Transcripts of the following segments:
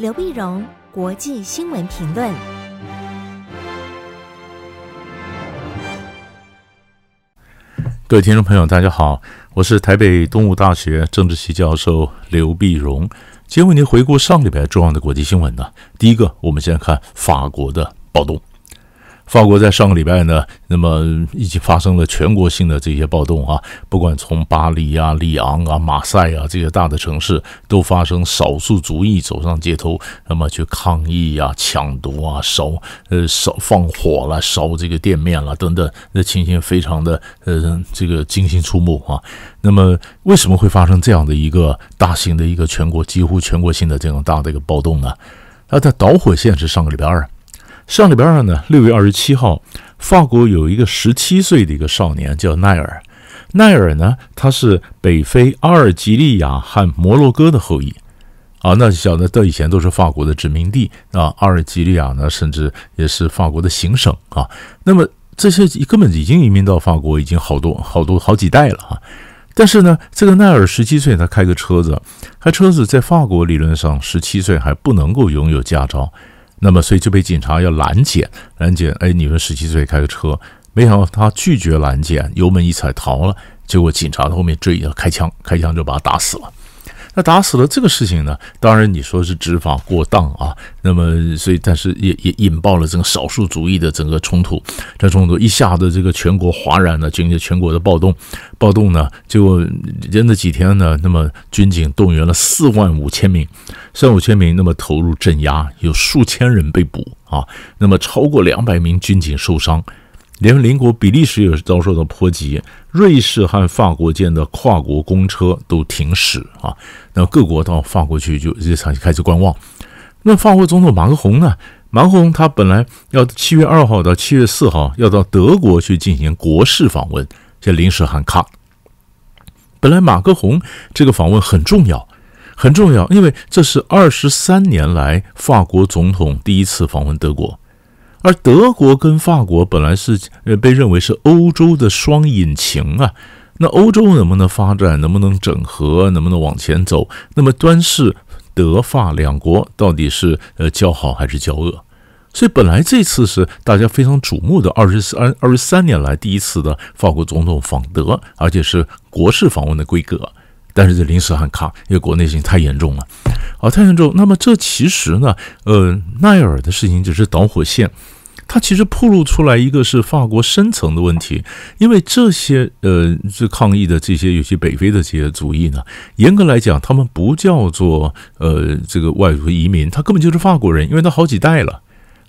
刘碧荣，国际新闻评论。各位听众朋友，大家好，我是台北东吴大学政治系教授刘碧荣，今天为您回顾上礼拜重要的国际新闻呢。第一个，我们先看法国的暴动。法国在上个礼拜呢，那么已经发生了全国性的这些暴动啊，不管从巴黎啊、里昂啊、马赛啊这些大的城市，都发生少数族裔走上街头，那么去抗议啊、抢夺啊、烧呃烧放火了、烧这个店面了等等，那情形非常的呃这个惊心触目啊。那么为什么会发生这样的一个大型的一个全国几乎全国性的这种大的一个暴动呢？它的导火线是上个礼拜二。上礼拜二呢，六月二十七号，法国有一个十七岁的一个少年叫奈尔。奈尔呢，他是北非阿尔及利亚和摩洛哥的后裔啊。那晓得，到以前都是法国的殖民地啊。阿尔及利亚呢，甚至也是法国的行省啊。那么这些根本已经移民到法国，已经好多好多好几代了啊。但是呢，这个奈尔十七岁，他开个车子，开车子在法国理论上十七岁还不能够拥有驾照。那么，所以就被警察要拦截，拦截。哎，你说十七岁开个车，没想到他拒绝拦截，油门一踩逃了。结果警察在后面追，要开枪，开枪就把他打死了。那打死了这个事情呢？当然你说是执法过当啊。那么，所以但是也也引爆了这个少数族裔的整个冲突。这冲突一下子这个全国哗然了，经历全国的暴动。暴动呢，结果连着几天呢，那么军警动员了四万五千名，四万五千名，那么投入镇压，有数千人被捕啊。那么超过两百名军警受伤。连邻国比利时也是遭受到波及，瑞士和法国间的跨国公车都停驶啊。那各国到法国去就这场开始观望。那法国总统马克宏呢？马克宏他本来要七月二号到七月四号要到德国去进行国事访问，现临时喊卡。本来马克宏这个访问很重要，很重要，因为这是二十三年来法国总统第一次访问德国。而德国跟法国本来是呃被认为是欧洲的双引擎啊，那欧洲能不能发展，能不能整合，能不能往前走？那么端视德法两国到底是呃交好还是交恶？所以本来这次是大家非常瞩目的二十三二十三年来第一次的法国总统访德，而且是国事访问的规格。但是这临时喊卡，因为国内事情太严重了，啊，太严重。那么这其实呢，呃，奈尔的事情只是导火线，它其实暴露出来一个是法国深层的问题，因为这些呃，这抗议的这些有些北非的这些族裔呢，严格来讲，他们不叫做呃这个外族移民，他根本就是法国人，因为他好几代了。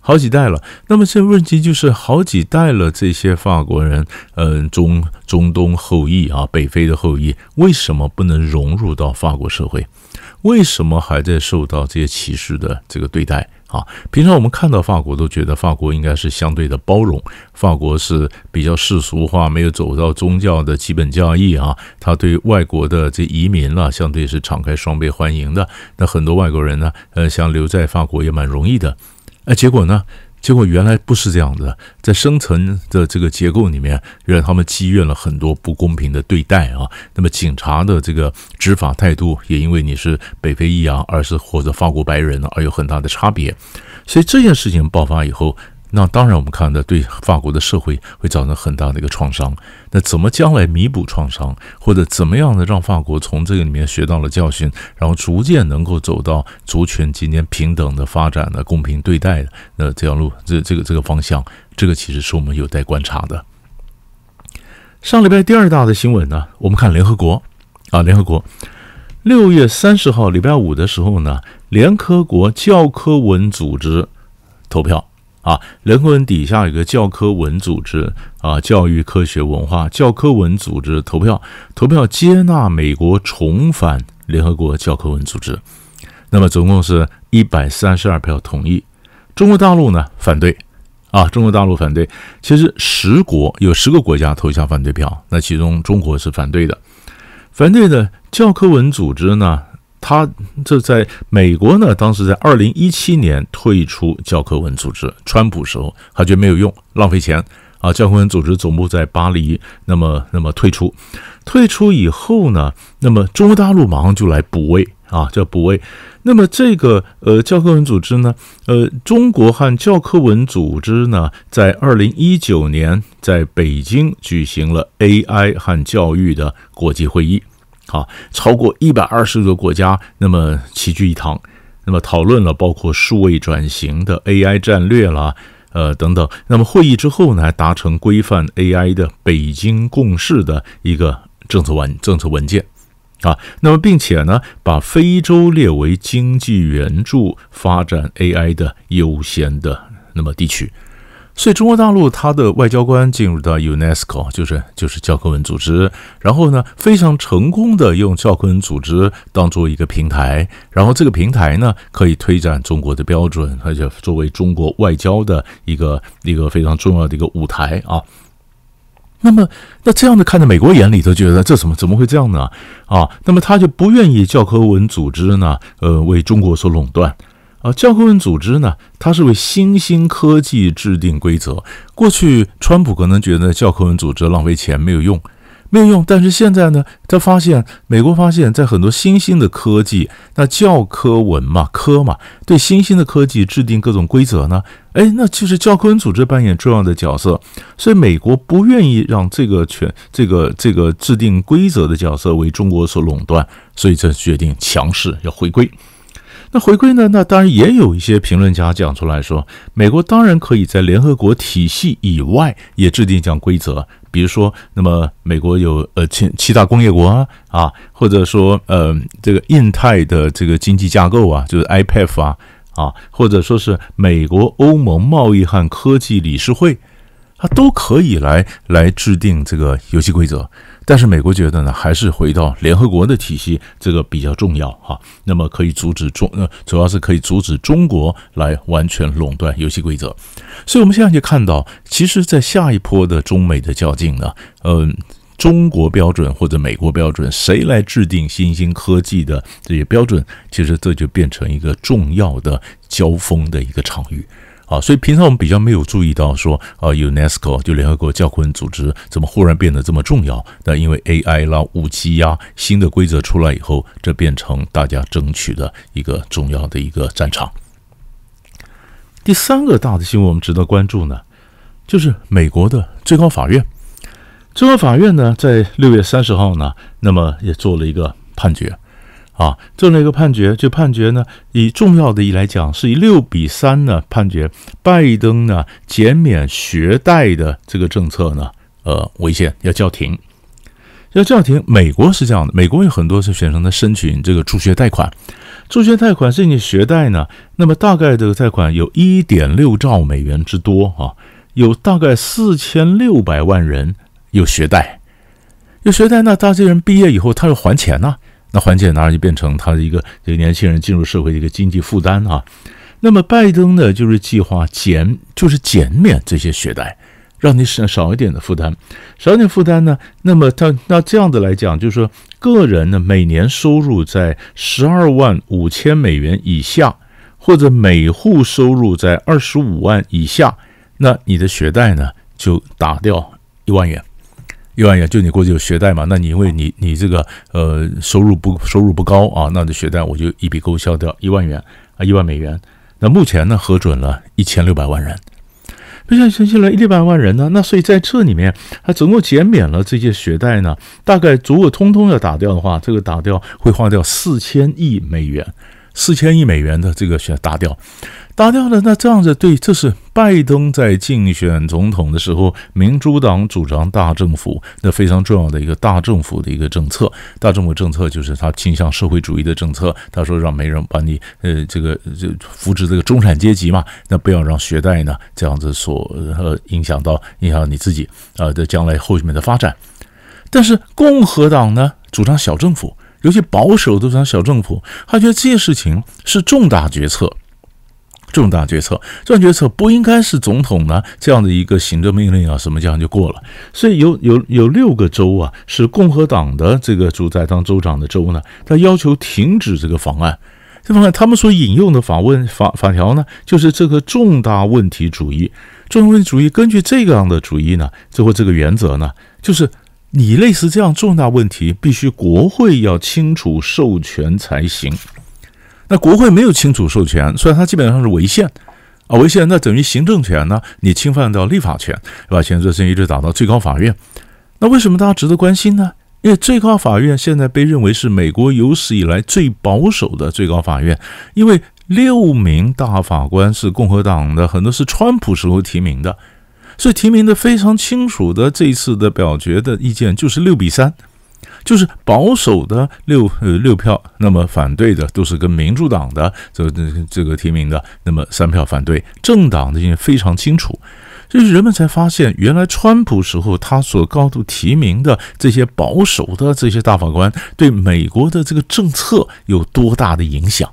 好几代了，那么这问题就是好几代了，这些法国人，嗯，中中东后裔啊，北非的后裔，为什么不能融入到法国社会？为什么还在受到这些歧视的这个对待啊？平常我们看到法国都觉得法国应该是相对的包容，法国是比较世俗化，没有走到宗教的基本教义啊，他对外国的这移民了，相对是敞开双臂欢迎的。那很多外国人呢，呃，想留在法国也蛮容易的。哎，结果呢？结果原来不是这样的，在生存的这个结构里面，原来他们积怨了很多不公平的对待啊。那么警察的这个执法态度，也因为你是北非裔啊，而是或者法国白人而有很大的差别。所以这件事情爆发以后。那当然，我们看的对法国的社会会造成很大的一个创伤。那怎么将来弥补创伤，或者怎么样的让法国从这个里面学到了教训，然后逐渐能够走到族群今天平等的发展的公平对待的那这条路，这这个这个方向，这个其实是我们有待观察的。上礼拜第二大的新闻呢，我们看联合国啊，联合国六月三十号礼拜五的时候呢，联合国教科文组织投票。啊，联合文底下有个教科文组织啊，教育科学文化教科文组织投票，投票接纳美国重返联合国教科文组织。那么总共是一百三十二票同意，中国大陆呢反对啊，中国大陆反对。其实十国有十个国家投下反对票，那其中中国是反对的。反对的教科文组织呢？他这在美国呢，当时在二零一七年退出教科文组织，川普时候他觉得没有用，浪费钱啊。教科文组织总部在巴黎，那么那么退出，退出以后呢，那么中国大陆马上就来补位啊，叫补位。那么这个呃教科文组织呢，呃，中国和教科文组织呢，在二零一九年在北京举行了 AI 和教育的国际会议，啊，超过一百二十个国家那么齐聚一堂，那么讨论了包括数位转型的 AI 战略啦，呃等等。那么会议之后呢，达成规范 AI 的北京共识的一个政策文政策文件。啊，那么并且呢，把非洲列为经济援助发展 AI 的优先的那么地区，所以中国大陆它的外交官进入到 UNESCO，就是就是教科文组织，然后呢，非常成功的用教科文组织当做一个平台，然后这个平台呢，可以推展中国的标准，而且作为中国外交的一个一个非常重要的一个舞台啊。那么，那这样的看在美国眼里，都觉得这怎么怎么会这样呢？啊，那么他就不愿意教科文组织呢，呃，为中国所垄断。啊，教科文组织呢，它是为新兴科技制定规则。过去，川普可能觉得教科文组织浪费钱，没有用。没有用，但是现在呢，他发现美国发现，在很多新兴的科技，那教科文嘛，科嘛，对新兴的科技制定各种规则呢，哎，那就是教科文组织扮演重要的角色，所以美国不愿意让这个权，这个这个制定规则的角色为中国所垄断，所以这决定强势要回归。那回归呢？那当然也有一些评论家讲出来说，美国当然可以在联合国体系以外也制定这样规则，比如说，那么美国有呃七七大工业国啊啊，或者说呃这个印太的这个经济架构啊，就是 IPF 啊啊，或者说是美国欧盟贸易和科技理事会，它都可以来来制定这个游戏规则。但是美国觉得呢，还是回到联合国的体系这个比较重要哈。那么可以阻止中呃，主要是可以阻止中国来完全垄断游戏规则。所以我们现在就看到，其实，在下一波的中美的较劲呢，嗯，中国标准或者美国标准，谁来制定新兴科技的这些标准？其实这就变成一个重要的交锋的一个场域。啊，所以平常我们比较没有注意到说，啊，UNESCO 就联合国教科文组织怎么忽然变得这么重要？那因为 AI 啦、五 G 呀，新的规则出来以后，这变成大家争取的一个重要的一个战场。第三个大的新闻我们值得关注呢，就是美国的最高法院。最高法院呢，在六月三十号呢，那么也做了一个判决。啊，做了一个判决，就判决呢，以重要的一来讲，是以六比三呢判决拜登呢减免学贷的这个政策呢，呃，违宪要叫停，要叫停。美国是这样的，美国有很多是学生在申请这个助学贷款，助学贷款申请学贷呢，那么大概这个贷款有一点六兆美元之多啊，有大概四千六百万人有学贷，有学贷，那大这些人毕业以后他要还钱呢、那缓解当然就变成他的一个这个年轻人进入社会的一个经济负担啊。那么拜登呢，就是计划减，就是减免这些学贷，让你省少一点的负担，少一点负担呢。那么他那这样的来讲，就是说个人呢每年收入在十二万五千美元以下，或者每户收入在二十五万以下，那你的学贷呢就打掉一万元。一万元，就你过去有学贷嘛？那你因为你你这个呃收入不收入不高啊，那这学贷我就一笔勾销掉一万元啊，一万美元。那目前呢核准了一千六百万人，不像新西兰一六百万人呢，那所以在这里面，它总共减免了这些学贷呢，大概如果通通要打掉的话，这个打掉会花掉四千亿美元，四千亿美元的这个需要打掉。打掉了，那这样子对，这是拜登在竞选总统的时候，民主党主张大政府，那非常重要的一个大政府的一个政策。大政府政策就是他倾向社会主义的政策。他说让没人把你呃这个就扶持这个中产阶级嘛，那不要让学贷呢这样子所呃影响到影响你自己啊的将来后面的发展。但是共和党呢主张小政府，尤其保守都主张小政府，他觉得这些事情是重大决策。重大决策，这样决策不应该是总统呢这样的一个行政命令啊，什么这样就过了。所以有有有六个州啊，是共和党的这个主宰当州长的州呢，他要求停止这个方案。这方案他们所引用的法问法法条呢，就是这个重大问题主义。重大问题主义根据这样的主义呢，最后这个原则呢，就是你类似这样重大问题，必须国会要清楚授权才行。那国会没有清楚授权，所以它基本上是违宪啊，违宪那等于行政权呢，你侵犯到立法权，把前这事一直打到最高法院。那为什么大家值得关心呢？因为最高法院现在被认为是美国有史以来最保守的最高法院，因为六名大法官是共和党的，很多是川普时候提名的。所以提名的非常清楚的，这一次的表决的意见就是六比三，就是保守的六呃六票，那么反对的都是跟民主党的这这这个提名的，那么三票反对，政党的也非常清楚，就是人们才发现，原来川普时候他所高度提名的这些保守的这些大法官，对美国的这个政策有多大的影响。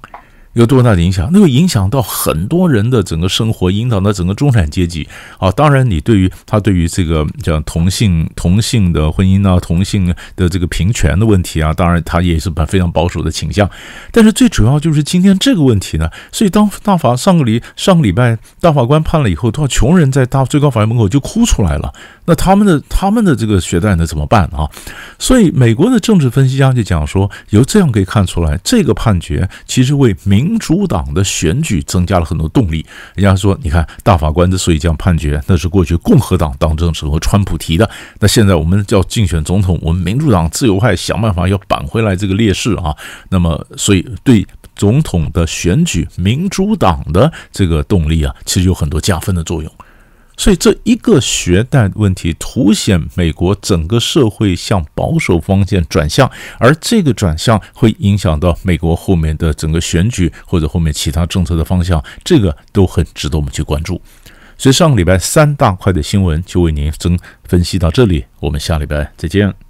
有多大的影响？那会影响到很多人的整个生活，影响到整个中产阶级啊！当然，你对于他对于这个叫同性同性的婚姻啊，同性的这个平权的问题啊，当然他也是把非常保守的倾向。但是最主要就是今天这个问题呢，所以当大法上个礼上个礼拜大法官判了以后，多少穷人在大最高法院门口就哭出来了。那他们的他们的这个血债呢怎么办啊？所以美国的政治分析家就讲说，由这样可以看出来，这个判决其实为民民主党的选举增加了很多动力。人家说，你看大法官之所以这样判决，那是过去共和党当政时候川普提的。那现在我们叫竞选总统，我们民主党自由派想办法要扳回来这个劣势啊。那么，所以对总统的选举，民主党的这个动力啊，其实有很多加分的作用。所以这一个学贷问题凸显美国整个社会向保守方向转向，而这个转向会影响到美国后面的整个选举或者后面其他政策的方向，这个都很值得我们去关注。所以上个礼拜三大块的新闻就为您分分析到这里，我们下礼拜再见。